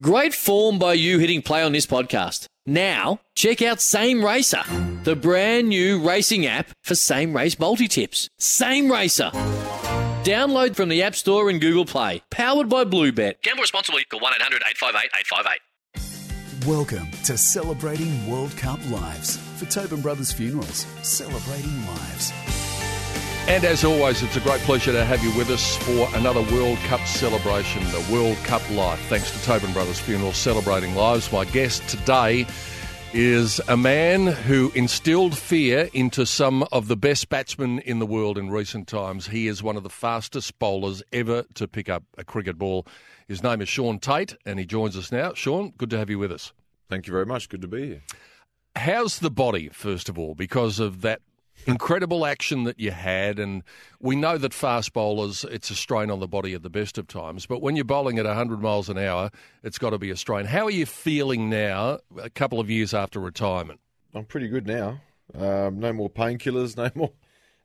Great form by you hitting play on this podcast. Now, check out Same Racer, the brand new racing app for same race multi tips. Same Racer. Download from the App Store and Google Play. Powered by Bluebet. Gamble responsibly. Call 1 800 858 858. Welcome to Celebrating World Cup Lives for Tobin Brothers Funerals. Celebrating lives. And as always, it's a great pleasure to have you with us for another World Cup celebration, the World Cup Life. Thanks to Tobin Brothers Funeral Celebrating Lives. My guest today is a man who instilled fear into some of the best batsmen in the world in recent times. He is one of the fastest bowlers ever to pick up a cricket ball. His name is Shaun Tait, and he joins us now. Shaun, good to have you with us. Thank you very much. Good to be here. How's the body, first of all, because of that incredible action that you had, and we know that fast bowlers, it's a strain on the body at the best of times. But when you're bowling at 100 miles an hour, it's got to be a strain. How are you feeling now, a couple of years after retirement? I'm pretty good now. Um, no more painkillers, no more,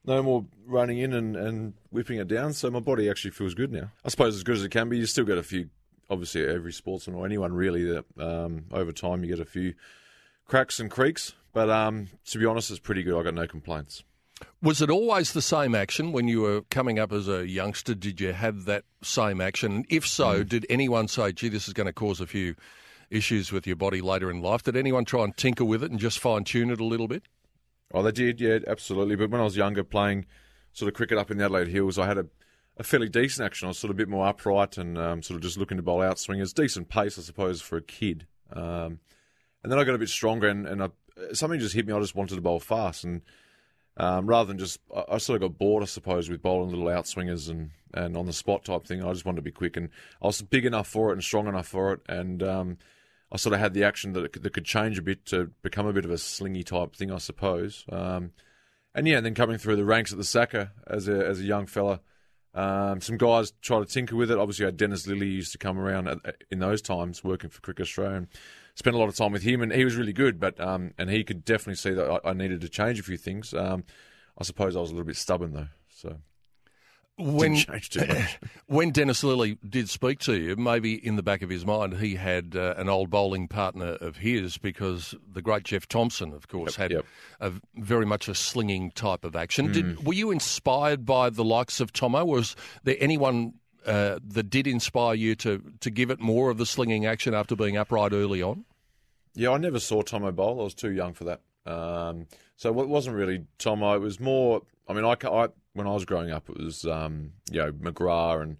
no more running in and, and whipping it down. So my body actually feels good now. I suppose as good as it can be. You still get a few, obviously, every sportsman or anyone really that um, over time you get a few cracks and creaks. But um, to be honest, it's pretty good. I got no complaints. Was it always the same action when you were coming up as a youngster? Did you have that same action? If so, mm. did anyone say, gee, this is going to cause a few issues with your body later in life? Did anyone try and tinker with it and just fine tune it a little bit? Oh, they did, yeah, absolutely. But when I was younger, playing sort of cricket up in the Adelaide Hills, I had a, a fairly decent action. I was sort of a bit more upright and um, sort of just looking to bowl out swingers. Decent pace, I suppose, for a kid. Um, and then I got a bit stronger and, and I something just hit me. I just wanted to bowl fast, and um, rather than just, I, I, sort of got bored, I suppose, with bowling little outswingers and, and on the spot type thing. I just wanted to be quick, and I was big enough for it and strong enough for it, and um, I sort of had the action that could, that could change a bit to become a bit of a slingy type thing, I suppose. Um, and yeah, and then coming through the ranks at the SACA as a as a young fella. Um, some guys try to tinker with it. Obviously, had Dennis Lillee used to come around at, in those times working for Cricket Australia. Spent a lot of time with him, and he was really good. But um, and he could definitely see that I, I needed to change a few things. Um, I suppose I was a little bit stubborn though, so. When, when Dennis Lillee did speak to you, maybe in the back of his mind, he had uh, an old bowling partner of his because the great Jeff Thomson, of course, yep, had yep. A, very much a slinging type of action. Mm. Did, were you inspired by the likes of Thommo? Was there anyone uh, that did inspire you to to give it more of the slinging action after being upright early on? Yeah, I never saw Thommo bowl. I was too young for that. Um, so it wasn't really Thommo. It was more. I mean, I, I when I was growing up, it was um, you know McGrath and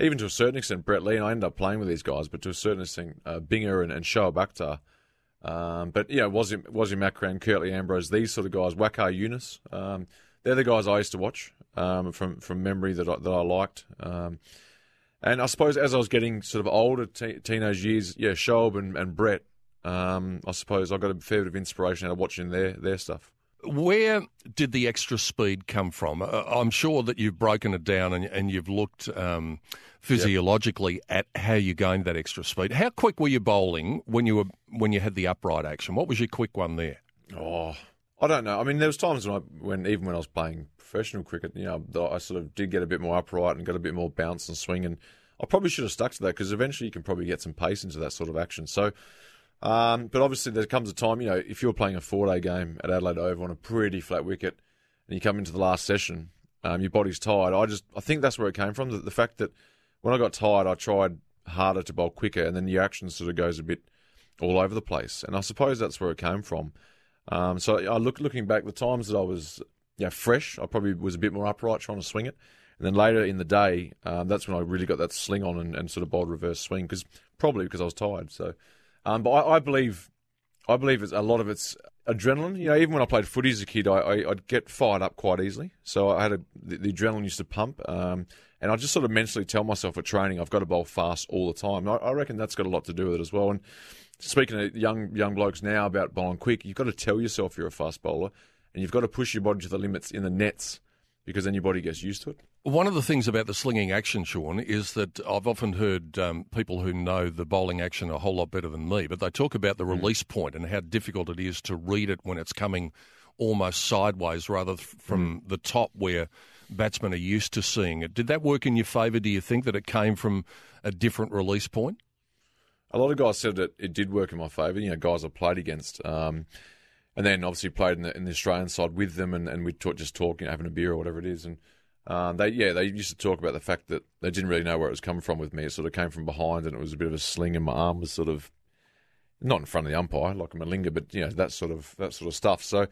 even to a certain extent Brett Lee. And I ended up playing with these guys, but to a certain extent uh, Binger and, and. Um, but yeah, was it was it Makran, Curtly Ambrose, these sort of guys, Waqar Younis. Um, they're the guys I used to watch um, from from memory that I, that I liked. Um, and I suppose as I was getting sort of older, te- teenage years, yeah, Shoaib and, and Brett, um, I suppose I got a fair bit of inspiration out of watching their their stuff. Where did the extra speed come from? Uh, I'm sure that you've broken it down and, and you've looked um, physiologically yep. at how you gained that extra speed. How quick were you bowling when you were when you had the upright action? What was your quick one there? Oh, I don't know. I mean, there was times when I, when even when I was playing professional cricket, you know, I sort of did get a bit more upright and got a bit more bounce and swing, and I probably should have stuck to that because eventually you can probably get some pace into that sort of action. So, um, but obviously there comes a time, you know, if you're playing a four-day game at Adelaide Oval on a pretty flat wicket, and you come into the last session, um, your body's tired. I just I think that's where it came from. The, the fact that when I got tired, I tried harder to bowl quicker, and then your action sort of goes a bit all over the place. And I suppose that's where it came from. Um, so I look looking back, the times that I was fresh, I probably was a bit more upright trying to swing it. And then later in the day, um, that's when I really got that sling on and, and sort of bowled reverse swing, because probably because I was tired. So, um, but I, I, believe I believe it's a lot of it's adrenaline. You know, even when I played footy as a kid, I, I, would get fired up quite easily. So I had a, the, the adrenaline used to pump, um, and I just sort of mentally tell myself at training I've got to bowl fast all the time. I, I reckon that's got a lot to do with it as well. And speaking to young young blokes now about bowling quick, you've got to tell yourself you're a fast bowler, and you've got to push your body to the limits in the nets because then your body gets used to it. One of the things about the slinging action, Shaun, is that I've often heard um, people who know the bowling action a whole lot better than me, but they talk about the mm. release point and how difficult it is to read it when it's coming almost sideways rather from mm. the top where batsmen are used to seeing it. Did that work in your favour? Do you think that it came from a different release point? A lot of guys said that it did work in my favour. You know, guys I played against. Um, and then obviously played in the, in the Australian side with them, and, and we'd talk, just talk, you know, having a beer or whatever it is. And um, they, yeah, they used to talk about the fact that they didn't really know where it was coming from with me. It sort of came from behind, and it was a bit of a sling, and my arm was sort of not in front of the umpire like a Malinga, but you know that sort of that sort of stuff. So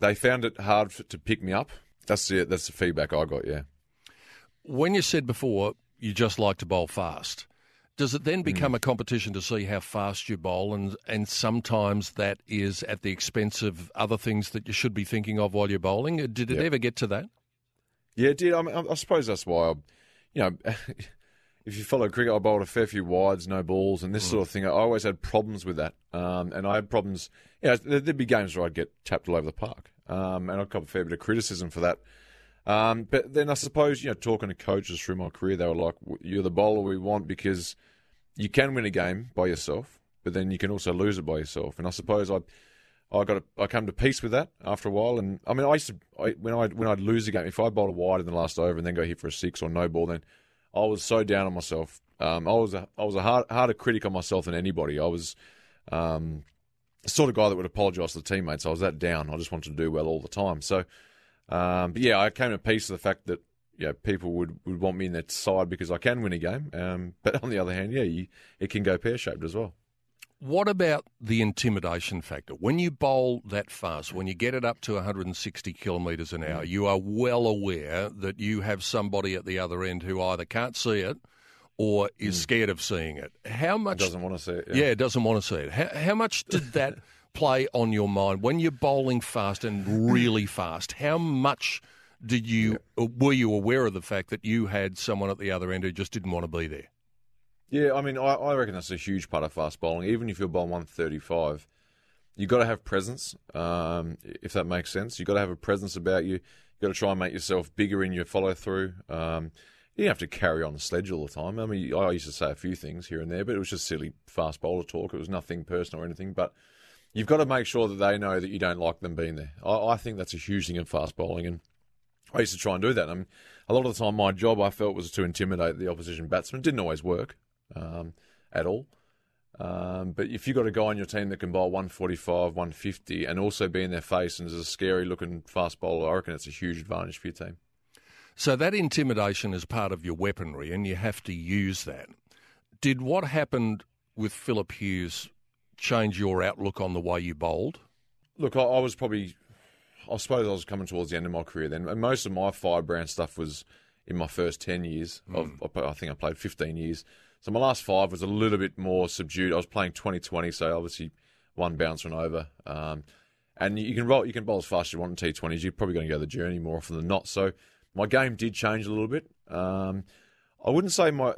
they found it hard to pick me up. That's the that's the feedback I got. Yeah. When you said before you just like to bowl fast, does it then become mm. a competition to see how fast you bowl, and and sometimes that is at the expense of other things that you should be thinking of while you're bowling? Did it yep. ever get to that? Yeah, it did. I, mean, I suppose that's why I, you know, if you follow cricket, I bowled a fair few wides, no balls, and this mm. sort of thing. I always had problems with that, um, and I had problems. You know, there'd be games where I'd get tapped all over the park, um, and I'd cop a fair bit of criticism for that. Um, but then I suppose you know, talking to coaches through my career, they were like, "You're the bowler we want because you can win a game by yourself, but then you can also lose it by yourself." And I suppose I I got a, I come to peace with that after a while. And I mean, I used to I, when I when I'd lose a game, if I bowled a wide in the last over and then go hit for a six or no ball, then I was so down on myself. Um, I was a I was a hard, harder critic on myself than anybody. I was um, the sort of guy that would apologise to the teammates. I was that down. I just wanted to do well all the time. So, um, but yeah, I came to peace with the fact that you know, people would, would want me in that side because I can win a game. Um, but on the other hand, yeah, you, it can go pear shaped as well. What about the intimidation factor? When you bowl that fast, when you get it up to 160 kilometres an hour, mm. you are well aware that you have somebody at the other end who either can't see it or is mm. scared of seeing it. How much doesn't want to see it? Yeah, yeah doesn't want to see it. How, how much did that play on your mind when you're bowling fast and really fast? How much did you yeah. were you aware of the fact that you had someone at the other end who just didn't want to be there? Yeah, I mean, I, I reckon that's a huge part of fast bowling. Even if you're bowling 135, you've got to have presence, um, if that makes sense. You've got to have a presence about you. You've got to try and make yourself bigger in your follow through. Um, you don't have to carry on the sledge all the time. I mean, I used to say a few things here and there, but it was just silly fast bowler talk. It was nothing personal or anything. But you've got to make sure that they know that you don't like them being there. I, I think that's a huge thing in fast bowling. And I used to try and do that. I mean, a lot of the time, my job I felt was to intimidate the opposition batsman. It didn't always work um, at all. Um, but if you've got a guy on your team that can bowl 145, 150, and also be in their face and is a scary looking fast bowler, I reckon it's a huge advantage for your team. So that intimidation is part of your weaponry, and you have to use that. Did what happened with Philip Hughes change your outlook on the way you bowled? Look, I, I was probably, I suppose I was coming towards the end of my career then, and most of my firebrand stuff was in my first 10 years. Mm. Of, I think I played 15 years. So my last five was a little bit more subdued. I was playing 2020, so obviously one bounce and over. Um, and you can roll, you can bowl as fast as you want in T20s. You're probably going to go the journey more often than not. So my game did change a little bit. Um, I wouldn't say my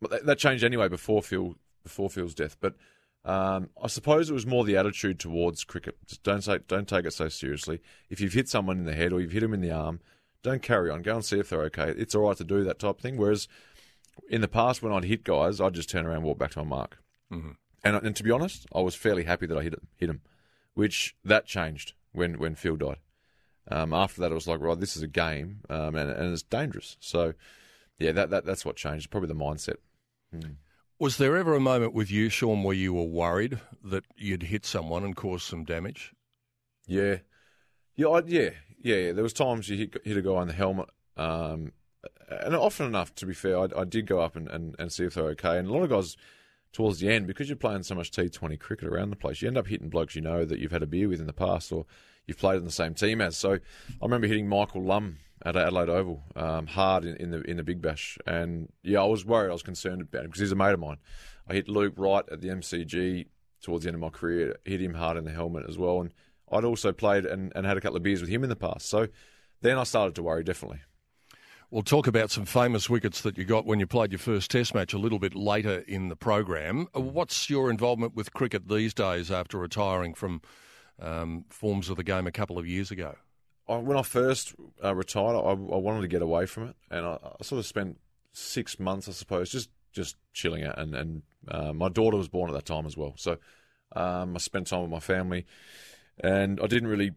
that changed anyway before Phil before Phil's death, but um, I suppose it was more the attitude towards cricket. Just don't say, don't take it so seriously. If you've hit someone in the head or you've hit them in the arm, don't carry on. Go and see if they're okay. It's all right to do that type of thing. Whereas in the past, when I'd hit guys, I'd just turn around and walk back to my mark. Mm-hmm. And, and to be honest, I was fairly happy that I hit it, hit him, which that changed when, when Phil died. Um, after that, it was like, right, this is a game, um, and, and it's dangerous. So, yeah, that, that that's what changed. Probably the mindset. Mm. Was there ever a moment with you, Shaun, where you were worried that you'd hit someone and cause some damage? Yeah, yeah, I, yeah, yeah. There was times you hit, hit a guy on the helmet, um, and often enough, to be fair, I, I did go up and, and, and see if they're okay. And a lot of guys towards the end, because you're playing so much T20 cricket around the place, you end up hitting blokes you know that you've had a beer with in the past or you've played in the same team as. So I remember hitting Michael Lumb at Adelaide Oval um, hard in, in, the in the Big Bash, and yeah, I was worried, I was concerned about him because he's a mate of mine. I hit Luke Wright at the MCG towards the end of my career, hit him hard in the helmet as well. And I'd also played and, and had a couple of beers with him in the past. So then I started to worry, definitely. We'll talk about some famous wickets that you got when you played your first Test match a little bit later in the program. What's your involvement with cricket these days after retiring from um, forms of the game a couple of years ago? I, when I first uh, retired, I, I, wanted to get away from it, and I, I, sort of spent six months, I suppose, just just chilling out. And, and uh, my daughter was born at that time as well, so um, I spent time with my family, and I didn't really.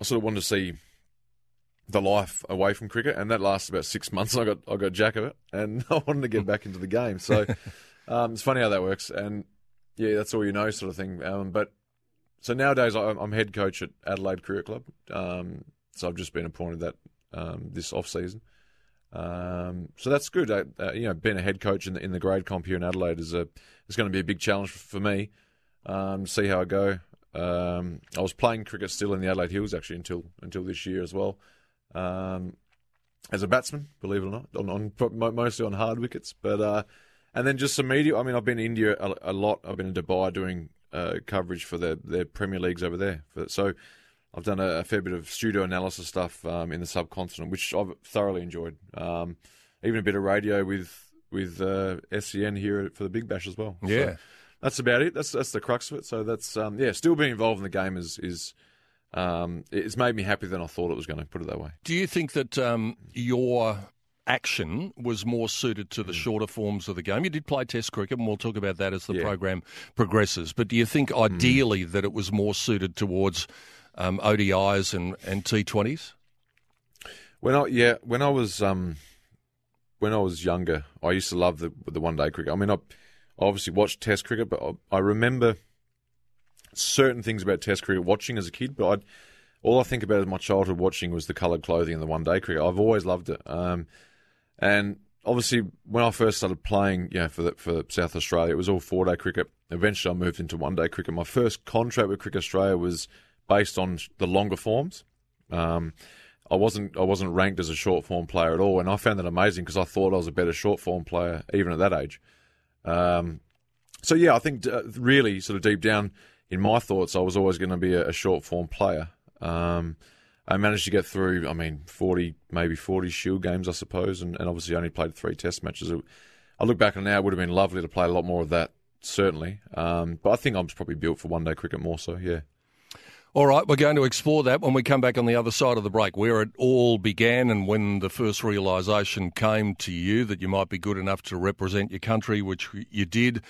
I sort of wanted to see the life away from cricket, and that lasted about six months. I got I got jack of it, and I wanted to get back into the game. So um, it's funny how that works, and yeah, that's all you know, sort of thing. Um, but so nowadays I'm head coach at Adelaide Cricket Club, um, so I've just been appointed that um, this off season. Um, so that's good. Uh, uh, you know, being a head coach in the, in the grade comp here in Adelaide is a is going to be a big challenge for me. Um, see how I go. I was playing cricket still in the Adelaide Hills actually until until this year as well um, as a batsman, believe it or not, on, on mostly on hard wickets. But uh, and then just some media. I mean, I've been in India a, a lot. I've been in Dubai doing uh, coverage for their their Premier Leagues over there. So I've done a, a, fair bit of studio analysis stuff um, in the subcontinent, which I've thoroughly enjoyed. Um, even a bit of radio with with uh, SEN here for the Big Bash as well. Yeah. So that's about it. That's that's the crux of it. So that's um, yeah, still being involved in the game is is um, it's made me happier than I thought it was going to. Put it that way. Do you think that um, your action was more suited to the hmm. shorter forms of the game? You did play Test cricket, and we'll talk about that as the yeah. program progresses. But do you think hmm. ideally mm. that it was more suited towards um, ODIs and and T20s? When I yeah, when I was um, when I was younger, I used to love the the one day cricket. I mean, I obviously watched Test cricket, but I, remember certain things about Test cricket watching as a kid, but I'd, all I think about in my childhood watching was the coloured clothing and the one day cricket. I've always loved it. Um, and obviously, when I first started playing, yeah, for the, for South Australia, it was all four day cricket. Eventually, I moved into one day cricket. My first contract with Cricket Australia was based on the longer forms. Um, I wasn't I wasn't ranked as a short form player at all, and I found that amazing because I thought I was a better short form player even at that age. Um, so yeah, I think uh, really sort of deep down, in my thoughts, I was always going to be a, a short form player. Um, I managed to get through, I mean, 40, maybe 40 Shield games, I suppose, and, and obviously only played three Test matches. I look back on now, it would have been lovely to play a lot more of that, certainly. Um, but I think I'm probably built for one day cricket more so, yeah. All right, we're going to explore that when we come back on the other side of the break, where it all began and when the first realisation came to you that you might be good enough to represent your country, which you did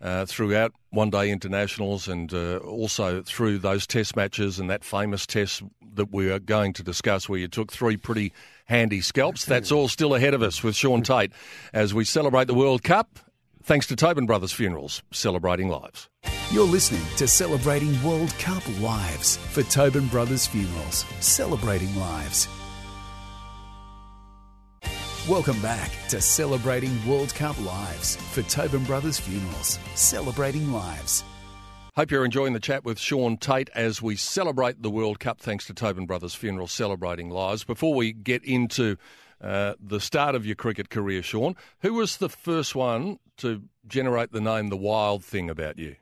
uh, throughout one day internationals and uh, also through those test matches and that famous test that we are going to discuss where you took three pretty handy scalps. That's all still ahead of us with Shaun Tait as we celebrate the World Cup. Thanks to Tobin Brothers Funerals, celebrating lives. You're listening to Celebrating World Cup Lives for Tobin Brothers Funerals, celebrating lives. Welcome back to Celebrating World Cup Lives for Tobin Brothers Funerals, celebrating lives. Hope you're enjoying the chat with Shaun Tait as we celebrate the World Cup thanks to Tobin Brothers Funerals, celebrating lives. Before we get into uh, the start of your cricket career, Shaun, who was the first one to generate the name The Wild Thing about you?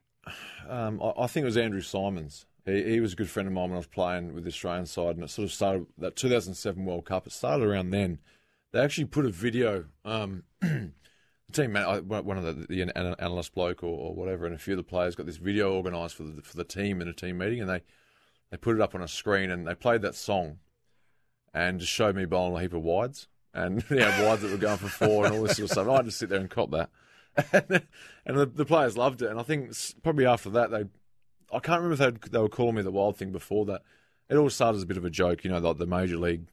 Um, I, I, think it was Andrew Symonds. He, he, was a good friend of mine when I was playing with the Australian side, and it sort of started that 2007 World Cup. It started around then. They actually put a video. Um, the team, one of the, the analyst bloke or, or, whatever, and a few of the players got this video organised for the for the team in a team meeting, and they they put it up on a screen and they played that song, and just showed me bowling a heap of wides and know, wides that were going for four and all this sort of stuff. And I to sit there and cop that. and the, the, players loved it. And I think probably after that, they, I can't remember if they were calling me the wild thing before that. It all started as a bit of a joke, you know, like the major league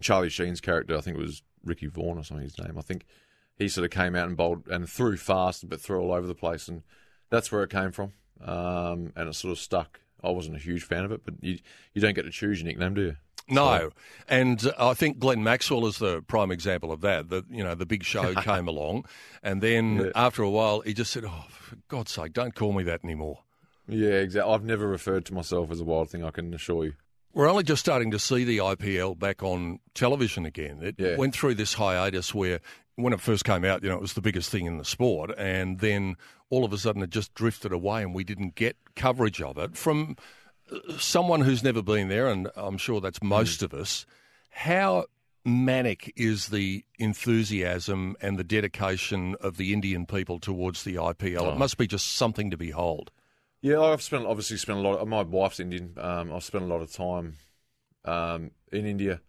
Charlie Sheen's character. I think it was Ricky Vaughn or something. His name. I think he sort of came out and bowled and threw fast, but threw all over the place, and that's where it came from. Um, and it sort of stuck. I wasn't a huge fan of it, but you you don't get to choose your nickname, do you? No, so. and I think Glenn Maxwell is the prime example of that. That you know, the big show came along, and then yeah. after a while, he just said, "Oh, for God's sake, don't call me that anymore." Yeah, exactly. I've never referred to myself as a wild thing. I can assure you. We're only just starting to see the IPL back on television again. It yeah. went through this hiatus where when it first came out, you know, it was the biggest thing in the sport, and then all of a sudden it just drifted away, and we didn't get coverage of it from someone who's never been there, and I'm sure that's most mm. of us. How manic is the enthusiasm and the dedication of the Indian people towards the IPL? Oh. It must be just something to behold. Yeah, I've spent obviously spent a lot. Of, my wife's Indian. Um, I've spent a lot of time um, in India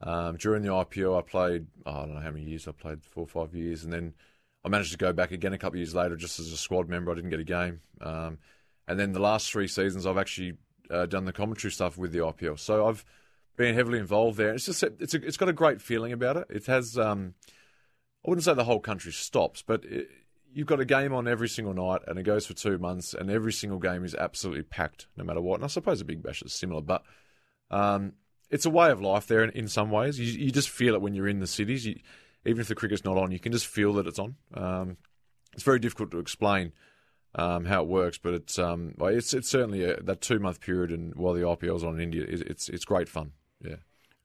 um, during the IPL, I played. Oh, I don't know how many years I played. Four or five years, and then I managed to go back again a couple of years later, just as a squad member. I didn't get a game, um, and then the last three seasons, I've actually uh, done the commentary stuff with the IPL. So I've been heavily involved there. It's just it's a, it's got a great feeling about it. It has. Um, I wouldn't say the whole country stops, but it, you've got a game on every single night and it goes for two months and every single game is absolutely packed no matter what. And I suppose a Big Bash is similar, but um, it's a way of life there in, in some ways. You, you, just feel it when you're in the cities. You, even if the cricket's not on, you can just feel that it's on. Um, it's very difficult to explain um, how it works, but it's um, it's it's certainly a, that two month period and while the IPL's on in India, it's it's great fun. Yeah.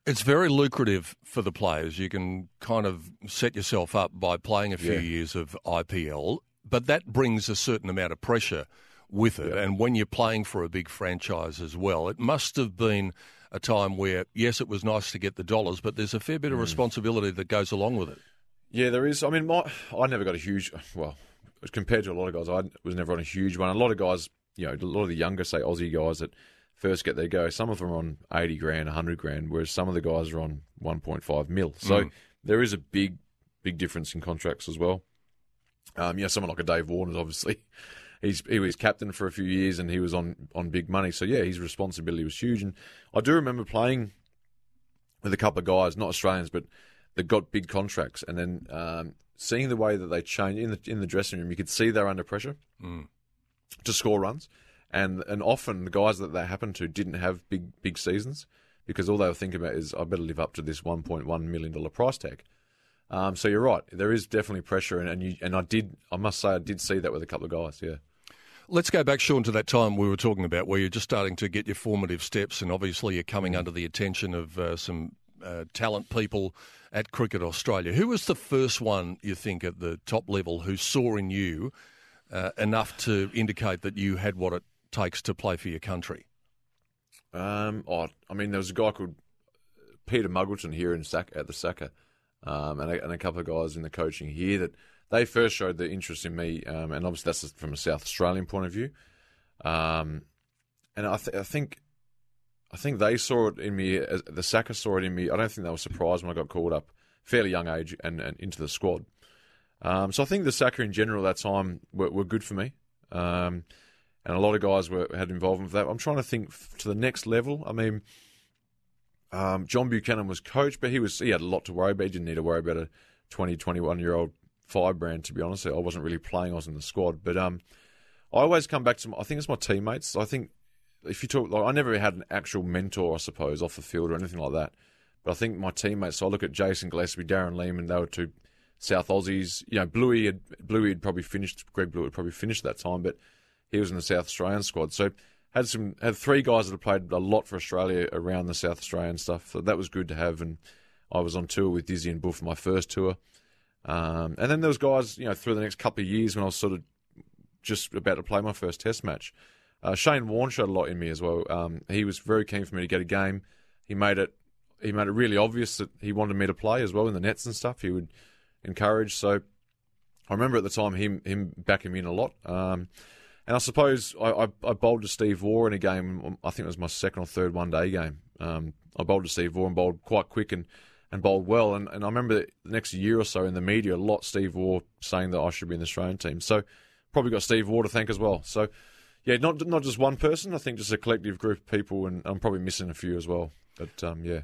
It's very lucrative for the players. You can kind of set yourself up by playing a few yeah. years of IPL, but that brings a certain amount of pressure with it. Yeah. And when you're playing for a big franchise as well, it must have been a time where, yes, it was nice to get the dollars, but there's a fair bit of mm. responsibility that goes along with it. Yeah, there is. I mean, my, I never got a huge, well, compared to a lot of guys, I was never on a huge one. A lot of guys, you know, a lot of the younger, say, Aussie guys that first get their go. Some of them are on 80 grand, 100 grand, whereas some of the guys are on 1.5 mil. So mm. there is a big, big difference in contracts as well. Um, yeah, someone like a Dave Warner, obviously, he's he was captain for a few years and he was on on big money. So yeah, his responsibility was huge. And I do remember playing with a couple of guys, not Australians, but that got big contracts, and then um, seeing the way that they change in the in the dressing room, you could see they're under pressure mm. to score runs and and often the guys that that happened to didn't have big big seasons because all they were thinking about is I better live up to this 1.1 million dollar price tag. Um, so you're right, there is definitely pressure, and and, you, and I did I must say I did see that with a couple of guys, yeah. Let's go back, Shaun, to that time we were talking about where you're just starting to get your formative steps, and obviously you're coming mm. under the attention of uh, some uh, talent people at Cricket Australia. Who was the first one you think at the top level who saw in you uh, enough to indicate that you had what it takes to play for your country? Um, oh, I mean, there was a guy called Peter Muggleton here in Sac- at the SACA, um, and, a, and, a, couple of guys in the coaching here that they first showed the interest in me, um, and obviously that's from a South Australian point of view. Um, and I, th- I, think, I think they saw it in me. The SACA saw it in me. I don't think they were surprised when I got called up, fairly young age, and, and into the squad. Um, so I think the SACA in general at that time were, were good for me. Um, and a lot of guys were had involvement with that. I'm trying to think to the next level. I mean, um, John Buchanan was coach, but he was he had a lot to worry about. He didn't need to worry about a 20, 21 year old firebrand. To be honest, I wasn't really playing. I was in the squad, but um, I always come back to. My, I think it's my teammates. I think if you talk, like, I never had an actual mentor, I suppose, off the field or anything like that. But I think my teammates. So I look at Jason Gillespie, Darren Lehmann. They were two South Aussies. You know, Bluey had Bluey had probably finished. Greg Blewett had probably finished at that time, but he was in the South Australian squad. So had some had three guys that have played a lot for Australia around the South Australian stuff. So that was good to have. And I was on tour with Dizzy and Bull for my first tour. Um, and then there was guys, you know, through the next couple of years when I was sort of just about to play my first Test match. Uh, Shane Warne showed a lot in me as well. Um, he was very keen for me to get a game. He made it he made it really obvious that he wanted me to play as well in the nets and stuff. He would encourage. So I remember at the time him him backing me in a lot. Um, and I suppose I, I, I, bowled to Steve Waugh in a game. I think it was my second or third one day game. Um, I bowled to Steve Waugh and bowled quite quick and, and bowled well. And, and I remember the next year or so in the media, a lot Steve Waugh saying that I should be in the Australian team. So probably got Steve Waugh to thank as well. So yeah, not not just one person. I think just a collective group of people, and I'm probably missing a few as well. But um, yeah,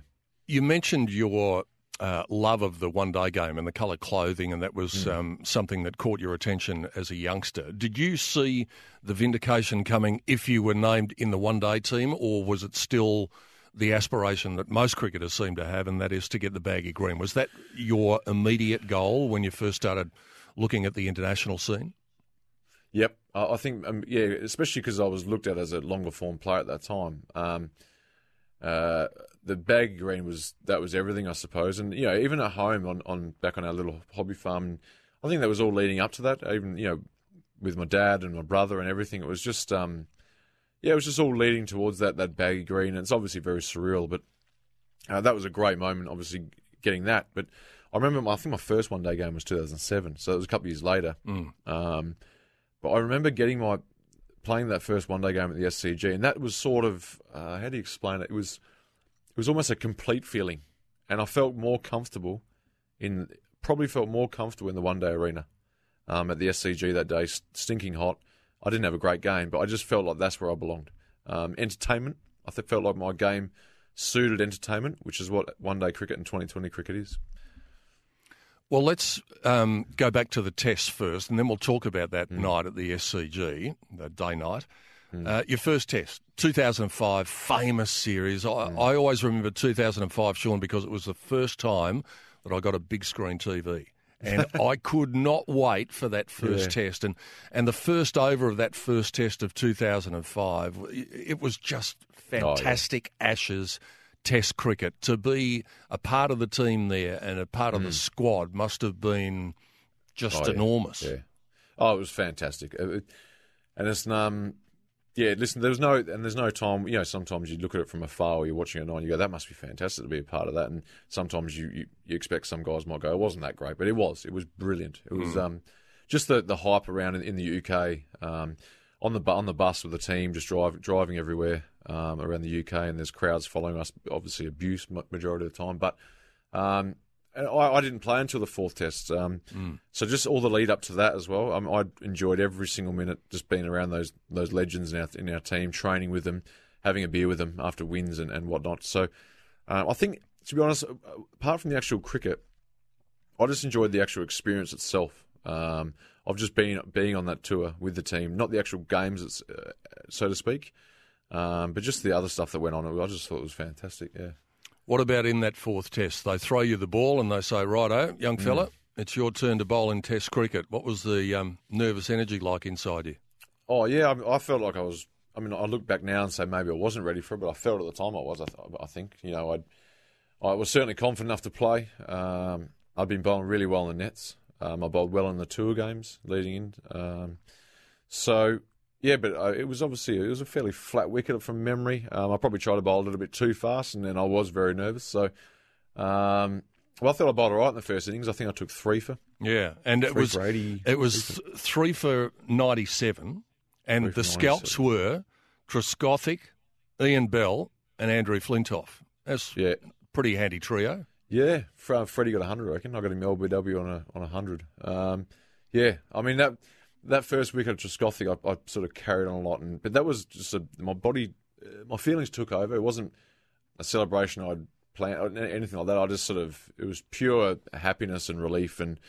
you mentioned your uh, love of the one day game and the colour clothing, and that was mm. um, something that caught your attention as a youngster. Did you see the vindication coming if you were named in the one day team, or was it still the aspiration that most cricketers seem to have, and that is to get the baggy green? Was that your immediate goal when you first started looking at the international scene? Yep, I think um, yeah, especially because I was looked at as a longer form player at that time. Um, uh, the baggy green was that was everything, I suppose. And you know, even at home on, on back on our little hobby farm, I think that was all leading up to that. Even you know, with my dad and my brother and everything, it was just um, yeah, it was just all leading towards that that baggy green. And it's obviously very surreal, but uh, that was a great moment. Obviously, getting that, but. I remember, my, I think my first one day game was 2007, so it was a couple of years later. Mm. Um, but I remember getting my playing that first one day game at the SCG, and that was sort of uh, how do you explain it? It was it was almost a complete feeling, and I felt more comfortable in probably felt more comfortable in the one day arena um, at the SCG that day, stinking hot. I didn't have a great game, but I just felt like that's where I belonged. Um, entertainment, I felt like my game suited entertainment, which is what one day cricket and 2020 cricket is. Well, let's um, go back to the test first, and then we'll talk about that mm. night at the SCG, the day night. Mm. Uh, your first test, 2005, famous series. I, mm. I, always remember 2005, Shaun, because it was the first time that I got a big screen TV. And I could not wait for that first yeah. test. And, and the first over of that first test of 2005, it was just fantastic oh, yeah. ashes Test cricket. To be a part of the team there and a part of mm. the squad must have been just oh, enormous. Yeah. Oh, it was fantastic. and it's um, yeah. Listen, there was no and there's no time. You know, sometimes you look at it from afar, or you're watching it on, you go, "That must be fantastic to be a part of that." And sometimes you you, you expect some guys might go, "It wasn't that great," but it was. It was brilliant. It was mm. um, just the the hype around in, in the UK. Um, on the on the bus with the team, just drive, driving everywhere um, around the UK, and there's crowds following us. Obviously, abuse majority of the time, but um, I, I, didn't play until the fourth test. Um, mm. So just all the lead up to that as well. Um, I enjoyed every single minute just being around those those legends in our in our team, training with them, having a beer with them after wins and, and whatnot. So uh, I think, to be honest, apart from the actual cricket, I just enjoyed the actual experience itself. Um, of just being being on that tour with the team, not the actual games, uh, so to speak, um, but just the other stuff that went on. I just thought it was fantastic. Yeah. What about in that fourth test? They throw you the ball and they say, "Righto, young fella, mm. it's your turn to bowl in Test cricket." What was the um, nervous energy like inside you? Oh yeah, I, I, felt like I was. I mean, I look back now and say maybe I wasn't ready for it, but I felt at the time I was. I, th- I think you know I'd. I was certainly confident enough to play. Um, I'd been bowling really well in the nets. Um, I bowled well in the tour games leading in. Um, so yeah, but uh, it was obviously it was a fairly flat wicket from memory. Um, I probably tried to bowl a little bit too fast, and then I was very nervous. So, um, well, I thought I bowled all right in the first innings. I think I took three for yeah, and it was it was three for ninety seven, and the scalps were Trescothick, Ian Bell, and Andrew Flintoff. That's yeah, pretty handy trio. Yeah, Freddie got 100, I reckon. I got him LBW on a on 100. Um, yeah, I mean, that that first week at Trescothick, I, I, sort of carried on a lot. and But that was just a, my body, uh, my feelings took over. It wasn't a celebration I'd planned, anything like that. I just sort of, it was pure happiness and relief. And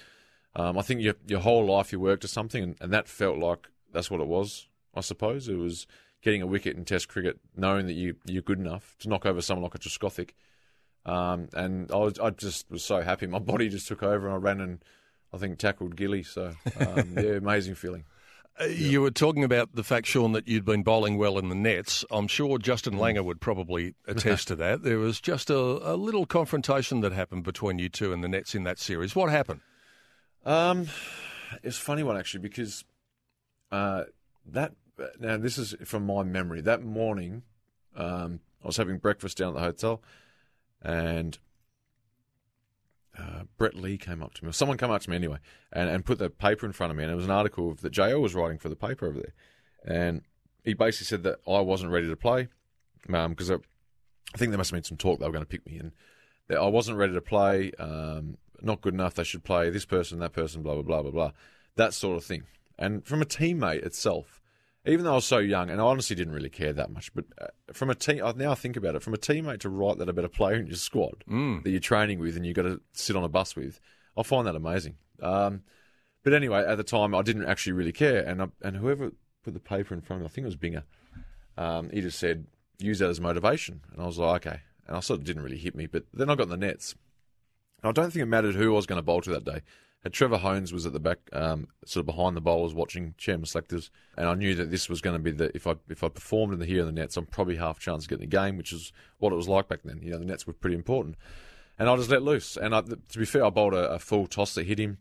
um, I think your, your whole life you work to something, and, and that felt like that's what it was, I suppose. It was getting a wicket in Test cricket, knowing that you, you're good enough to knock over someone like a Trescothick. Um, and I, was, I just was so happy. My body just took over, and I ran and I think tackled Gilly. So um, yeah, amazing feeling. Uh, you were talking about the fact, Shaun, that you'd been bowling well in the nets. I'm sure Justin mm. Langer would probably attest to that. There was just a, a, little confrontation that happened between you two and the nets in that series. What happened? Um, it's a funny one actually because uh, that now this is from my memory. That morning, um, I was having breakfast down at the hotel and uh, Brett Lee came up to me, or someone came up to me anyway, and, and put the paper in front of me, and it was an article that JL was writing for the paper over there, and he basically said that I wasn't ready to play because um, I think there must have been some talk they were going to pick me, and that I wasn't ready to play, um, not good enough. They should play this person, that person, blah blah blah blah blah, that sort of thing. And from a teammate itself, even though I was so young, and I honestly didn't really care that much, but uh, from a team, now I think about it, from a teammate to write that about a player in your squad mm. that you're training with and you've got to sit on a bus with, I find that amazing. Um, but anyway, at the time, I didn't actually really care, and I, and whoever put the paper in front of me, I think it was Binger, um, he just said use that as motivation, and I was like, okay, and I sort of didn't really hit me, but then I got in the nets. And I don't think it mattered who I was going to bowl to that day. Had Trevor Hohns was at the back, um, sort of behind the bowlers, watching chairman selectors, and I knew that this was going to be the if I if I performed in the here and the nets, I'm probably half chance of getting the game, which is what it was like back then. You know, the nets were pretty important, and I just let loose. And I, to be fair, I bowled a, a, full toss that hit him.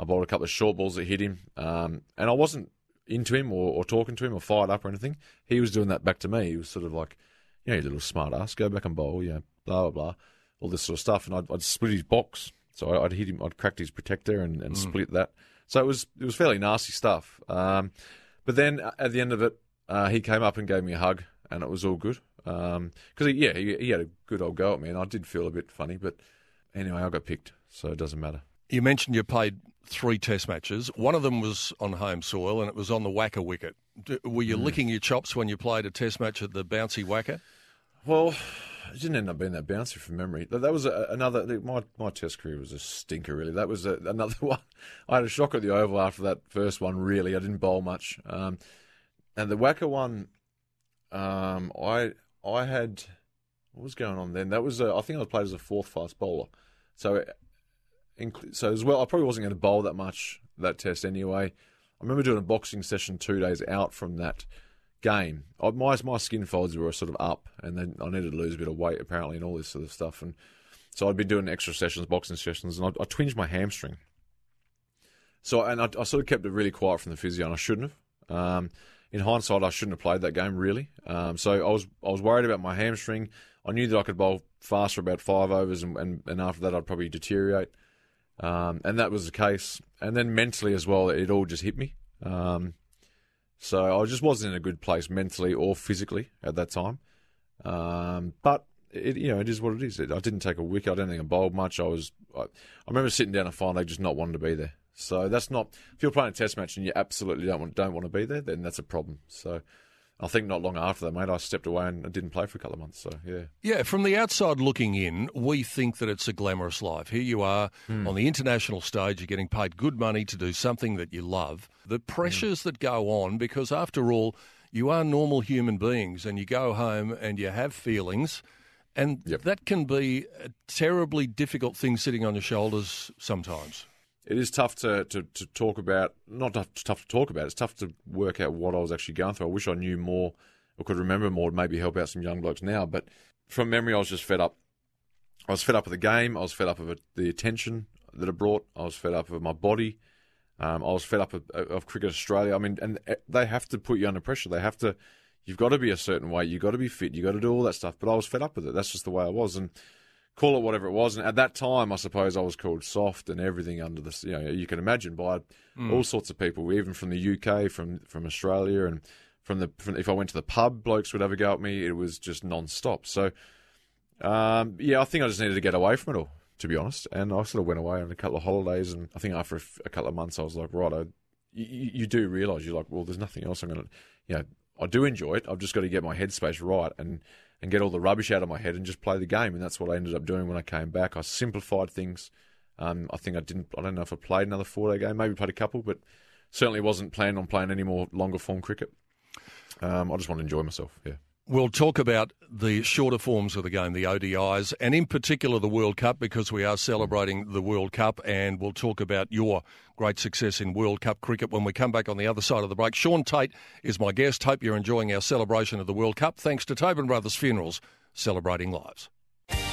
I bowled a couple of short balls that hit him, um, and I wasn't into him or, or talking to him or fired up or anything. He was doing that back to me. He was sort of like, you know, you little smart ass, go back and bowl, you know, blah blah blah, all this sort of stuff, and I'd, I'd split his box so I'd hit him, I'd cracked his protector and, and mm. split that. So it was it was fairly nasty stuff. Um, but then at the end of it, uh, he came up and gave me a hug, and it was all good. Because um, he, yeah, he, he, had a good old go at me, and I did feel a bit funny. But anyway, I got picked, so it doesn't matter. You mentioned you played three Test matches. One of them was on home soil, and it was on the WACA wicket. Were you mm. licking your chops when you played a Test match at the bouncy WACA? Well, it didn't end up being that bouncy from memory. That was a, another. My my test career was a stinker, really. That was a, another one. I had a shock at the Oval after that first one. Really, I didn't bowl much. Um, and the WACA one, um, I I had what was going on then? That was a, I think I was played as a fourth fast bowler, so so as well. I probably wasn't going to bowl that much that test anyway. I remember doing a boxing session two days out from that game. I, my my skin folds were sort of up, and then I needed to lose a bit of weight apparently, and all this sort of stuff. And so I'd been doing extra sessions, boxing sessions, and I, I twinged my hamstring. So and I, I, sort of kept it really quiet from the physio, and I shouldn't have. Um, in hindsight, I shouldn't have played that game really. Um, so I was I was worried about my hamstring. I knew that I could bowl fast for about five overs, and, and, and after that I'd probably deteriorate. Um, and that was the case. And then mentally as well, it all just hit me. Um, so I just wasn't in a good place mentally or physically at that time. Um, but it, you know, it is what it is. I didn't take a wicket. I don't think I bowled much. I was. I, I remember sitting down a final day, just not wanting to be there. So that's not. If you're playing a test match and you absolutely don't want don't want to be there, then that's a problem. So I think not long after that, mate, I stepped away and didn't play for a couple of months. So yeah, yeah. From the outside looking in, we think that it's a glamorous life. Here you are mm. on the international stage. You're getting paid good money to do something that you love. The pressures mm. that go on, because after all, you are normal human beings, and you go home and you have feelings, and yep. that can be a terribly difficult thing sitting on your shoulders sometimes it is tough to, to, to talk about. Not tough, tough to talk about. It's tough to work out what I was actually going through. I wish I knew more or could remember more. Maybe help out some young blokes now. But from memory, I was just fed up. I was fed up with the game. I was fed up of uh, the attention that it brought. I was fed up with my body. Um, I was fed up of, uh, of, Cricket Australia. I mean, and uh, they have to put you under pressure. They have to. You've got to be a certain way. You've got to be fit. You've got to do all that stuff. But I was fed up with it. That's just the way I was. And call it whatever it was. And at that time, I suppose I was called soft and everything under the, you know, you can imagine by mm. all sorts of people, even from the UK, from from Australia, and from the from, if I went to the pub, blokes would have a go at me. It was just non-stop. So, um, yeah, I think I just needed to get away from it all, to be honest. And I sort of went away on a couple of holidays, and I think after a, a couple of months, I was like, right, I, you, you do realise you're like, well, there's nothing else I'm going to, you know, I do enjoy it. I've just got to get my headspace right and and get all the rubbish out of my head and just play the game. And that's what I ended up doing when I came back. I simplified things. Um, I think I didn't. I don't know if I played another four day game. Maybe played a couple, but certainly wasn't planning on playing any more longer form cricket. Um, I just want to enjoy myself. Yeah. We'll talk about the shorter forms of the game, the ODIs, and in particular the World Cup, because we are celebrating the World Cup, and we'll talk about your great success in World Cup cricket when we come back on the other side of the break. Shaun Tait is my guest. Hope you're enjoying our celebration of the World Cup. Thanks to Tobin Brothers Funerals, celebrating lives.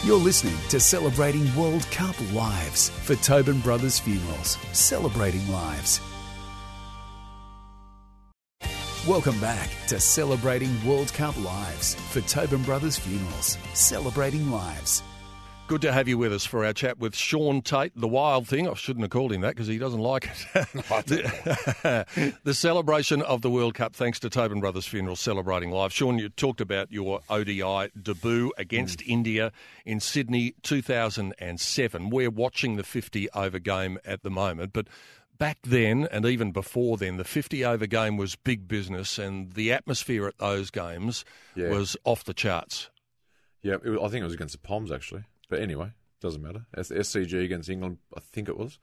You're listening to Celebrating World Cup Lives for Tobin Brothers Funerals, celebrating lives. Welcome back to Celebrating World Cup Lives for Tobin Brothers Funerals, celebrating lives. Good to have you with us for our chat with Shaun Tait, The wild thing, I shouldn't have called him that because he doesn't like it. the, the, celebration of the World Cup, thanks to Tobin Brothers Funeral, celebrating live. Shaun, you talked about your ODI debut against mm. India in Sydney 2007. We're watching the 50 over game at the moment, but back then and even before then, the 50 over game was big business, and the atmosphere at those games yeah. was off the charts. Yeah, was, I think it was against the Poms actually, but anyway, doesn't matter. It's SCG against England, I think it was.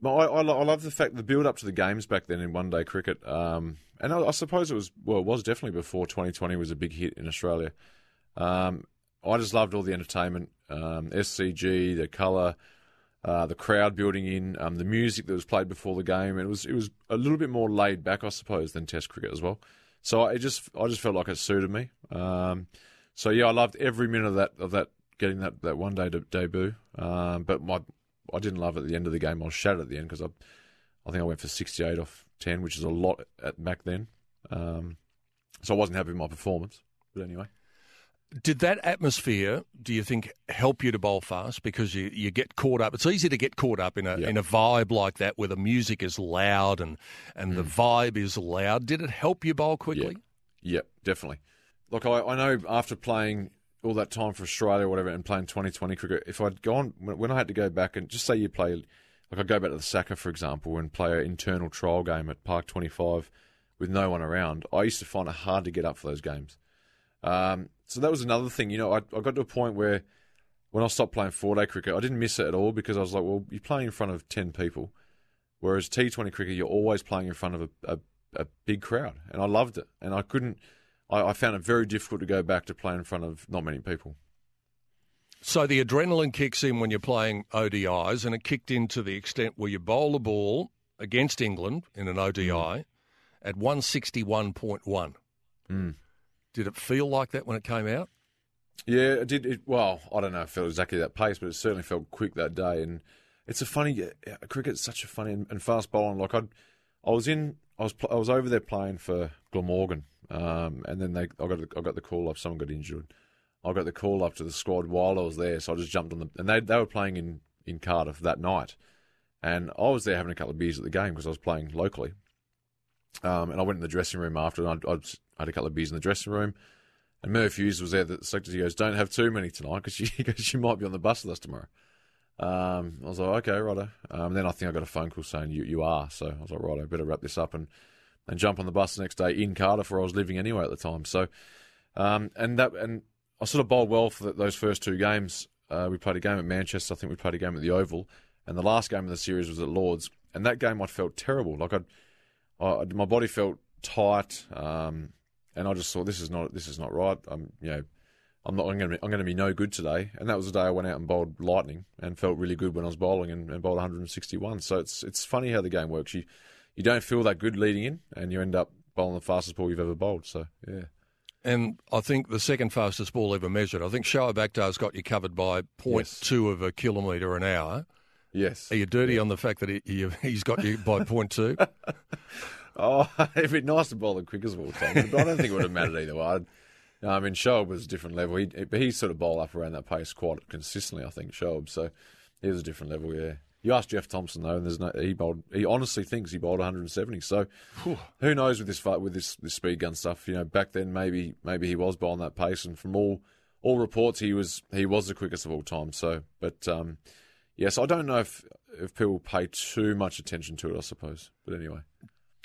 But I, I, I love the fact the build up to the games back then in one day cricket, um, and I, I, suppose it was well, it was definitely before 2020 was a big hit in Australia. Um, I just loved all the entertainment, um, SCG, the colour uh, the crowd building in, um, the music that was played before the game. It was it was a little bit more laid back, I suppose, than Test cricket as well. So it just I just felt like it suited me. Um, so yeah, I loved every minute of that of that getting that, that one day de- debut. Um, but my I didn't love at the end of the game. I was shattered at the end because I I think I went for 68 off 10, which is a lot at back then. Um, so I wasn't happy with my performance. But anyway. Did that atmosphere, do you think, help you to bowl fast because you, you get caught up? It's easy to get caught up in a in a vibe like that where the music is loud and and mm. the vibe is loud. Did it help you bowl quickly? Yeah, yep, definitely. Look, I, I know after playing all that time for Australia or whatever and playing 2020 cricket, if I'd gone when I had to go back and just say you play, like I'd go back to the SACA for example and play an internal trial game at Park 25 with no one around, I used to find it hard to get up for those games. Um, so that was another thing. You know, I, I got to a point where when I stopped playing four day cricket, I didn't miss it at all because I was like, well, you're playing in front of 10 people. Whereas T20 cricket, you're always playing in front of a, a, a big crowd. And I loved it. And I couldn't, I, I found it very difficult to go back to play in front of not many people. So the adrenaline kicks in when you're playing ODIs, and it kicked in to the extent where you bowl the ball against England in an ODI mm. at 161.1. Mm. Did it feel like that when it came out? Yeah, it did. It, well, I don't know if it felt exactly that pace, but it certainly felt quick that day. And it's a funny cricket's such a funny and, fast bowling. Like I, I was in, I was I was over there playing for Glamorgan, um, and then they I got I got the call up. Someone got injured. I got the call up to the squad while I was there, so I just jumped on them. and they they were playing in in Cardiff that night, and I was there having a couple of beers at the game because I was playing locally. Um, and I went in the dressing room after, and I, I had a couple of beers in the dressing room. And Merv Hughes was there. The selector he goes, "Don't have too many tonight because she goes, she might be on the bus with us tomorrow." Um, I was like, "Okay, righto." Um, then I think I got a phone call saying you you are. So I was like, "Right, I better wrap this up and and jump on the bus the next day in Cardiff, where I was living anyway at the time." So, um, and that and I sort of bowled well for those first two games. Uh, we played a game at Manchester. I think we played a game at the Oval, and the last game of the series was at Lords. And that game I felt terrible. Like I'd, I, my body felt tight. Um, and I just thought this is not this is not right. I'm you know I'm not I'm going to be, I'm going to be no good today. And that was the day I went out and bowled lightning and felt really good when I was bowling and, and bowled 161. So it's it's funny how the game works. You you don't feel that good leading in, and you end up bowling the fastest ball you've ever bowled. So yeah. And I think the second fastest ball ever measured. I think Shoaib Akhtar's got you covered by 0.2 yes. of a kilometre an hour. Yes. Are you dirty yeah. on the fact that he, he, has got you by 0.2? Oh, it'd be nice to bowl the quickest of all time, but I don't think it would have mattered either way. No, I mean, Shoaib was a different level. He, but he sort of bowled up around that pace quite consistently, I think, Shoaib. So he was a different level, yeah. You asked Jeff Thomson though, and there's no he bowled. He honestly thinks he bowled 170. So Whew. who knows with this with this this speed gun stuff? You know, back then maybe maybe he was bowling that pace, and from all all reports he was he was the quickest of all time. So, but um, yes, I don't know if if people pay too much attention to it. I suppose, but anyway.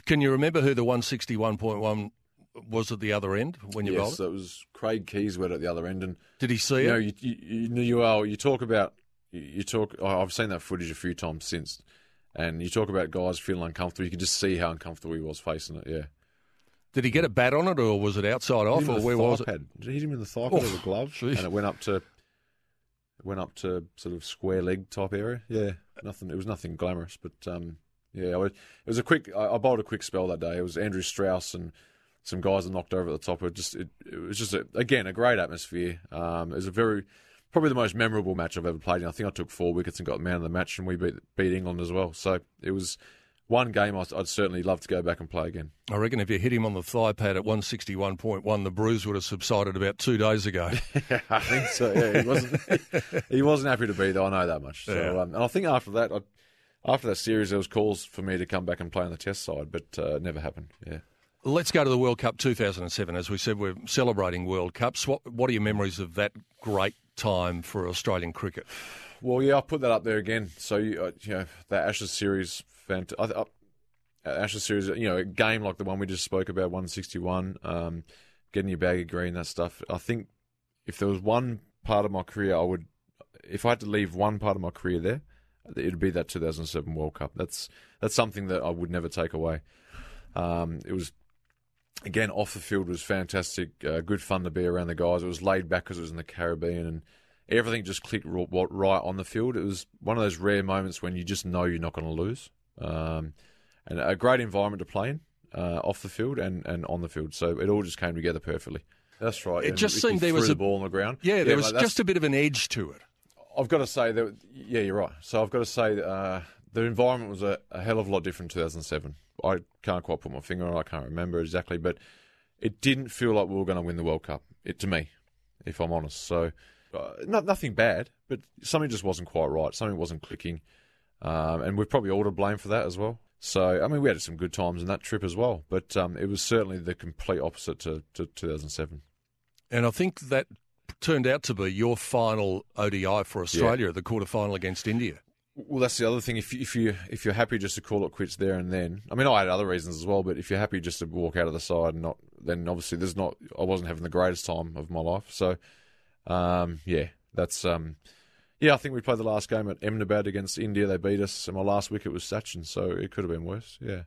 Can you remember who the 161.1 was at the other end when you yes, rolled? Yes, it was Craig Kieswetter at the other end. And did he see you it? Know, you, you, you, you, well, you talk about you talk. Oh, I've seen that footage a few times since, and you talk about guys feeling uncomfortable. You could just see how uncomfortable he was facing it. Yeah. Did he get a bat on it, or was it outside off, or where was pad. it? Did he hit him in the thigh pad with a glove, geez. and it went up to went up to sort of square leg type area. Yeah, nothing. It was nothing glamorous, but um, yeah, it was a quick. I, bowled a quick spell that day. It was Andrew Strauss and some guys that knocked over at the top. It just it, it was just a, again a great atmosphere. Um, it was a very probably the most memorable match I've ever played. And I think I took four wickets and got man of the match, and we beat beat England as well. So it was one game I'd, I'd certainly love to go back and play again. I reckon if you hit him on the thigh pad at 161.1, the bruise would have subsided about two days ago. yeah, I think so. Yeah, he wasn't he wasn't happy to be there. I know that much. So, yeah. um, and I think after that, I after that series, there was calls for me to come back and play on the Test side, but uh, it never happened. Yeah. Let's go to the World Cup 2007. As we said, we're celebrating World Cups. What What are your memories of that great time for Australian cricket? Well, yeah, I'll put that up there again. So you, uh, you know, the Ashes series, fant- uh, Ashes series, you know, a game like the one we just spoke about, 161, um, getting your baggy green, that stuff. I think if there was one part of my career, I would, if I had to leave one part of my career there, it'd be that 2007 World Cup. That's that's something that I would never take away. Um, it was again off the field was fantastic, uh, good fun to be around the guys. It was laid back because it was in the Caribbean, and everything just clicked r- w- right on the field. It was one of those rare moments when you just know you're not going to lose. Um, and a great environment to play in, uh, off the field and, and on the field. So it all just came together perfectly. That's right. It And just Ricky seemed there threw was the a- ball on the ground. Yeah, there was mate, that's- just a bit of an edge to it. I've got to say that. Yeah, you're right. So I've got to say uh, the environment was a, a hell of a lot different in 2007. I can't quite put my finger on. it. I can't remember exactly, but it didn't feel like we were going to win the World Cup. It to me, if I'm honest. So, uh, not nothing bad, but something just wasn't quite right. Something wasn't clicking, um, and we're probably all to blame for that as well. So, I mean, we had some good times in that trip as well, but um, it was certainly the complete opposite to, to 2007. And I think that turned out to be your final ODI for Australia, the quarter final against India. Well, that's the other thing. If you, if you if you're happy just to call it quits there and then, I mean, I had other reasons as well. But if you're happy just to walk out of the side and not, then obviously there's not. I wasn't having the greatest time of my life. So, um, yeah, that's um, yeah. I think we played the last game at Ahmedabad against India. They beat us, and my last wicket was Sachin, so it could have been worse. Yeah,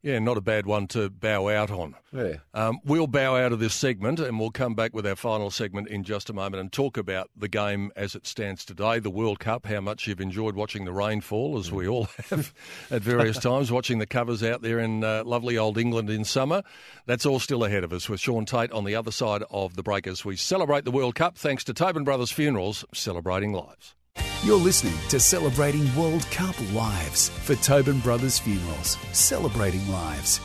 Yeah, not a bad one to bow out on. yeah. Um, we'll bow out of this segment and we'll come back with our final segment in just a moment and talk about the game as it stands today, the World Cup, how much you've enjoyed watching the rainfall, as we all have at various times, watching the covers out there in uh, lovely old England in summer. That's all still ahead of us with Shaun Tait on the other side of the break as we celebrate the World Cup thanks to Tobin Brothers Funerals, celebrating lives. You're listening to Celebrating World Cup Lives for Tobin Brothers Funerals, celebrating lives.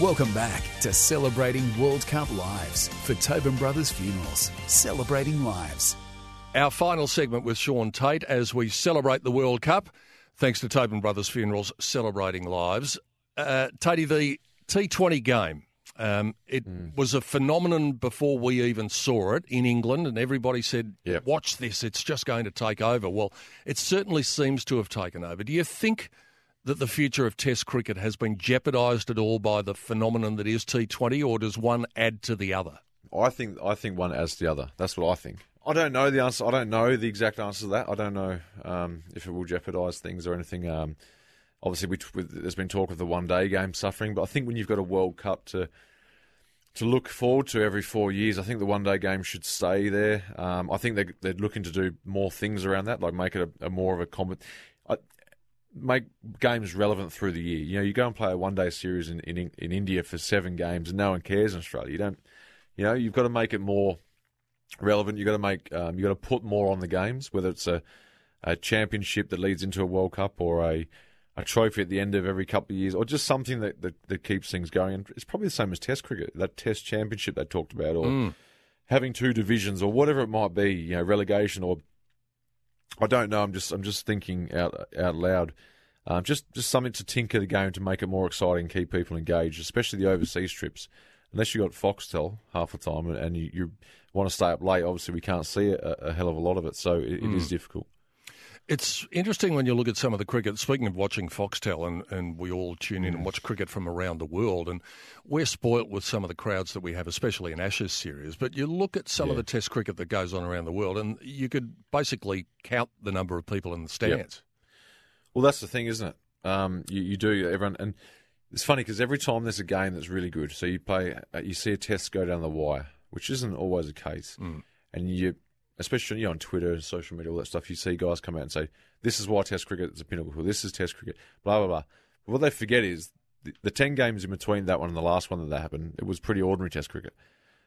Welcome back to Celebrating World Cup Lives for Tobin Brothers Funerals, celebrating lives. Our final segment with Shaun Tait as we celebrate the World Cup, thanks to Tobin Brothers Funerals celebrating lives. Uh, Tatey, the T20 game, um, it was a phenomenon before we even saw it in England, and everybody said, Yep. Watch this, it's just going to take over. Well, it certainly seems to have taken over. Do you think that the future of Test cricket has been jeopardised at all by the phenomenon that is T20, or does one add to the other? I think I think one adds to the other. That's what I think. I don't know the answer. I don't know the exact answer to that. I don't know um, if it will jeopardise things or anything. Um, obviously, there's been talk of the one day game suffering, but I think when you've got a World Cup to to look forward to every four years, I think the one day game should stay there. Um, I think they, they're looking to do more things around that, like make it a, a more of a. I, make games relevant through the year. You know, you go and play a one day series in, in in India for seven games, and no one cares in Australia. You don't. You know, you've got to make it more relevant. You've got to make. Um, you've got to put more on the games, whether it's a a championship that leads into a World Cup or a a trophy at the end of every couple of years, or just something that, that, that keeps things going. And it's probably the same as Test cricket, that Test championship they talked about, or having two divisions, or whatever it might be. You know, relegation, or I don't know. I'm just I'm just thinking out out loud. Um, just just something to tinker the game to make it more exciting, keep people engaged, especially the overseas trips. Unless you got Foxtel half the time and, and you, you want to stay up late, obviously we can't see a, a hell of a lot of it, so it, it is difficult. It's interesting when you look at some of the cricket. Speaking of watching Foxtel, and, and we all tune in and watch cricket from around the world, and we're spoilt with some of the crowds that we have, especially in Ashes series. But you look at some of the Test cricket that goes on around the world, and you could basically count the number of people in the stands. Well, that's the thing, isn't it? Um, you, you do everyone, and it's funny because every time there's a game that's really good, so you play, uh, you see a test go down the wire, which isn't always the case, and you, especially you know, on Twitter social media, all that stuff, you see guys come out and say, "This is why Test cricket is a pinnacle. This is Test cricket." Blah blah blah. But what they forget is the, the ten games in between that one and the last one that that happened, it was pretty ordinary Test cricket.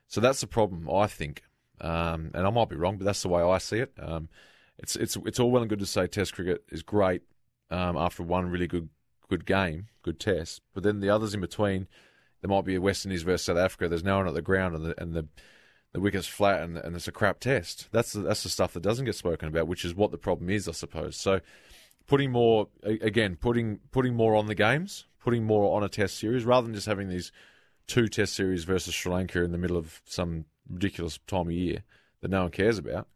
So that's the problem, I think. Um, and I might be wrong, but that's the way I see it. Um, it's it's it's all well and good to say Test cricket is great um, after one really good good game, good test, but then the others in between, there might be a West Indies versus South Africa. There's no one at the ground, and the and the, the wicket's flat, and, and it's a crap test. That's the, that's the stuff that doesn't get spoken about, which is what the problem is, I suppose. So, putting more again, putting putting more on the games, putting more on a test series, rather than just having these two test series versus Sri Lanka in the middle of some ridiculous time of year that no one cares about.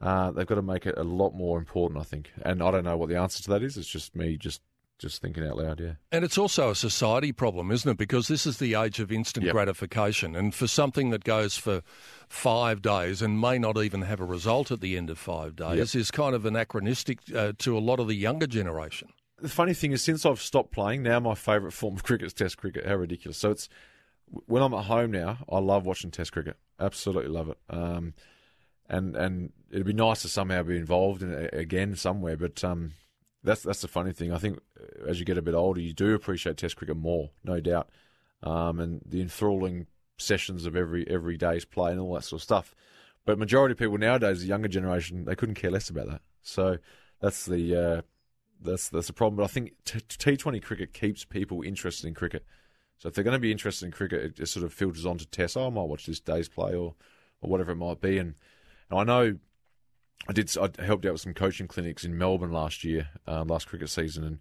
Uh, they've got to make it a lot more important, I think. And I don't know what the answer to that is. It's just me just just thinking out loud. Yeah. And it's also a society problem, isn't it? Because this is the age of instant Yep. gratification. And for something that goes for five days and may not even have a result at the end of five days is kind of anachronistic uh, to a lot of the younger generation. The funny thing is, since I've stopped playing, now my favourite form of cricket is Test cricket. How ridiculous! So it's when I'm at home now, I love watching Test cricket. Absolutely love it. Um, and and it'd be nice to somehow be involved in again somewhere. But um, that's that's the funny thing. I think uh, as you get a bit older, you do appreciate Test cricket more, no doubt. Um, and the enthralling sessions of every every day's play and all that sort of stuff. But majority of people nowadays, the younger generation, they couldn't care less about that. So that's the uh, that's that's the problem. But I think T Twenty cricket keeps people interested in cricket. So if they're going to be interested in cricket, it just sort of filters on to tests. Oh, I might watch this day's play or or whatever it might be. And, and I know I did. I helped out with some coaching clinics in Melbourne last year, um, last cricket season, and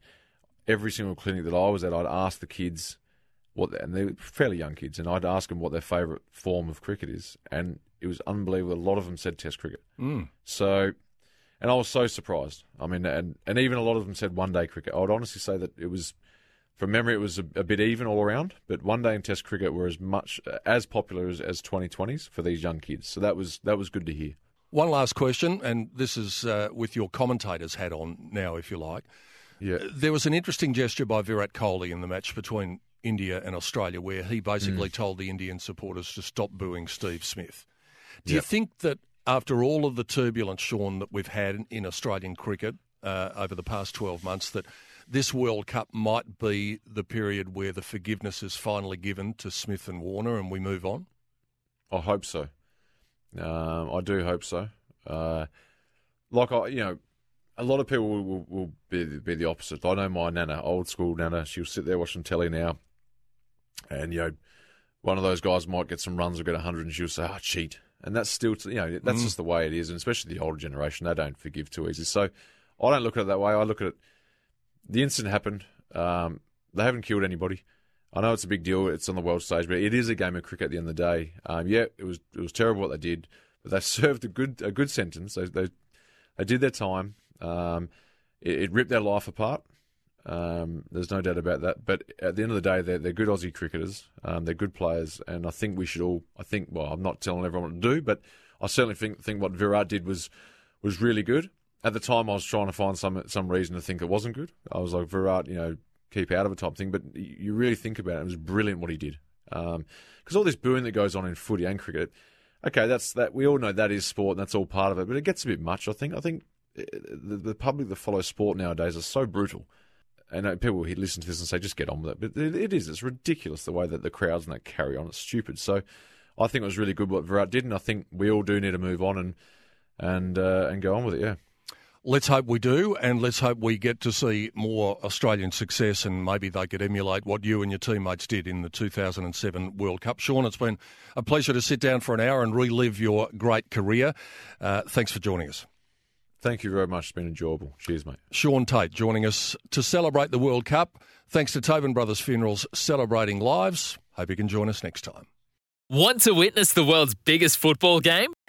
every single clinic that I was at, I'd ask the kids what, and they were fairly young kids, and I'd ask them what their favourite form of cricket is, and it was unbelievable. A lot of them said Test cricket. Mm. So, and I was so surprised. I mean, and and even a lot of them said one day cricket. I would honestly say that it was from memory, it was a, a, bit even all around, but one day and Test cricket were as much as popular as, as 2020s for these young kids. So that was that was good to hear. One last question, and this is uh, with your commentator's hat on now, if you like. Yeah. There was an interesting gesture by Virat Kohli in the match between India and Australia, where he basically mm. told the Indian supporters to stop booing Steve Smith. Do you think that after all of the turbulence, Shaun, that we've had in Australian cricket uh, over the past 12 months, that this World Cup might be the period where the forgiveness is finally given to Smith and Warner and we move on? I hope so. Um, I do hope so. Uh, like I, you know, a lot of people will, will, will, be be the opposite. I know my nana, old school nana. She'll sit there watching telly now, and you know, one of those guys might get some runs or get hundred, and she'll say, "Oh, cheat." And that's still, you know, that's mm. just the way it is, and especially the older generation, they don't forgive too easy. So I don't look at it that way. I look at it the incident happened. Um, they haven't killed anybody. I know it's a big deal. It's on the world stage, but it is a game of cricket at the end of the day. Um, yeah, it was it was terrible what they did, but they served a good a good sentence. They they, they did their time. Um, it, it, ripped their life apart. Um, there's no doubt about that. But at the end of the day, they're, they're good Aussie cricketers. Um, they're good players, and I think we should all. I think. Well, I'm not telling everyone what to do, but I certainly think think what Virat did was was really good at the time, I was trying to find some some reason to think it wasn't good. I was like, Virat, you know, keep out of a type thing. But you really think about it, it was brilliant what he did. Because um, all this booing that goes on in footy and cricket, okay, that's that. We all know that is sport, and that's all part of it. But it gets a bit much. I think. I think eh, the, the public that follows sport nowadays are so brutal. And uh, people will listen to this and say, just get on with it. But it, it is. It's ridiculous the way that the crowds and that carry on. It's stupid. So I think it was really good what Virat did, and I think we all do need to move on and and uh, and go on with it. Yeah. Let's hope we do, and let's hope we get to see more Australian success, and maybe they could emulate what you and your teammates did in the 2007 World Cup. Shaun, it's been a pleasure to sit down for an hour and relive your great career. Uh, thanks for joining us. Thank you very much. It's been enjoyable. Cheers, mate. Shaun Tait joining us to celebrate the World Cup. Thanks to Tobin Brothers Funerals celebrating lives. Hope you can join us next time. Want to witness the world's biggest football game?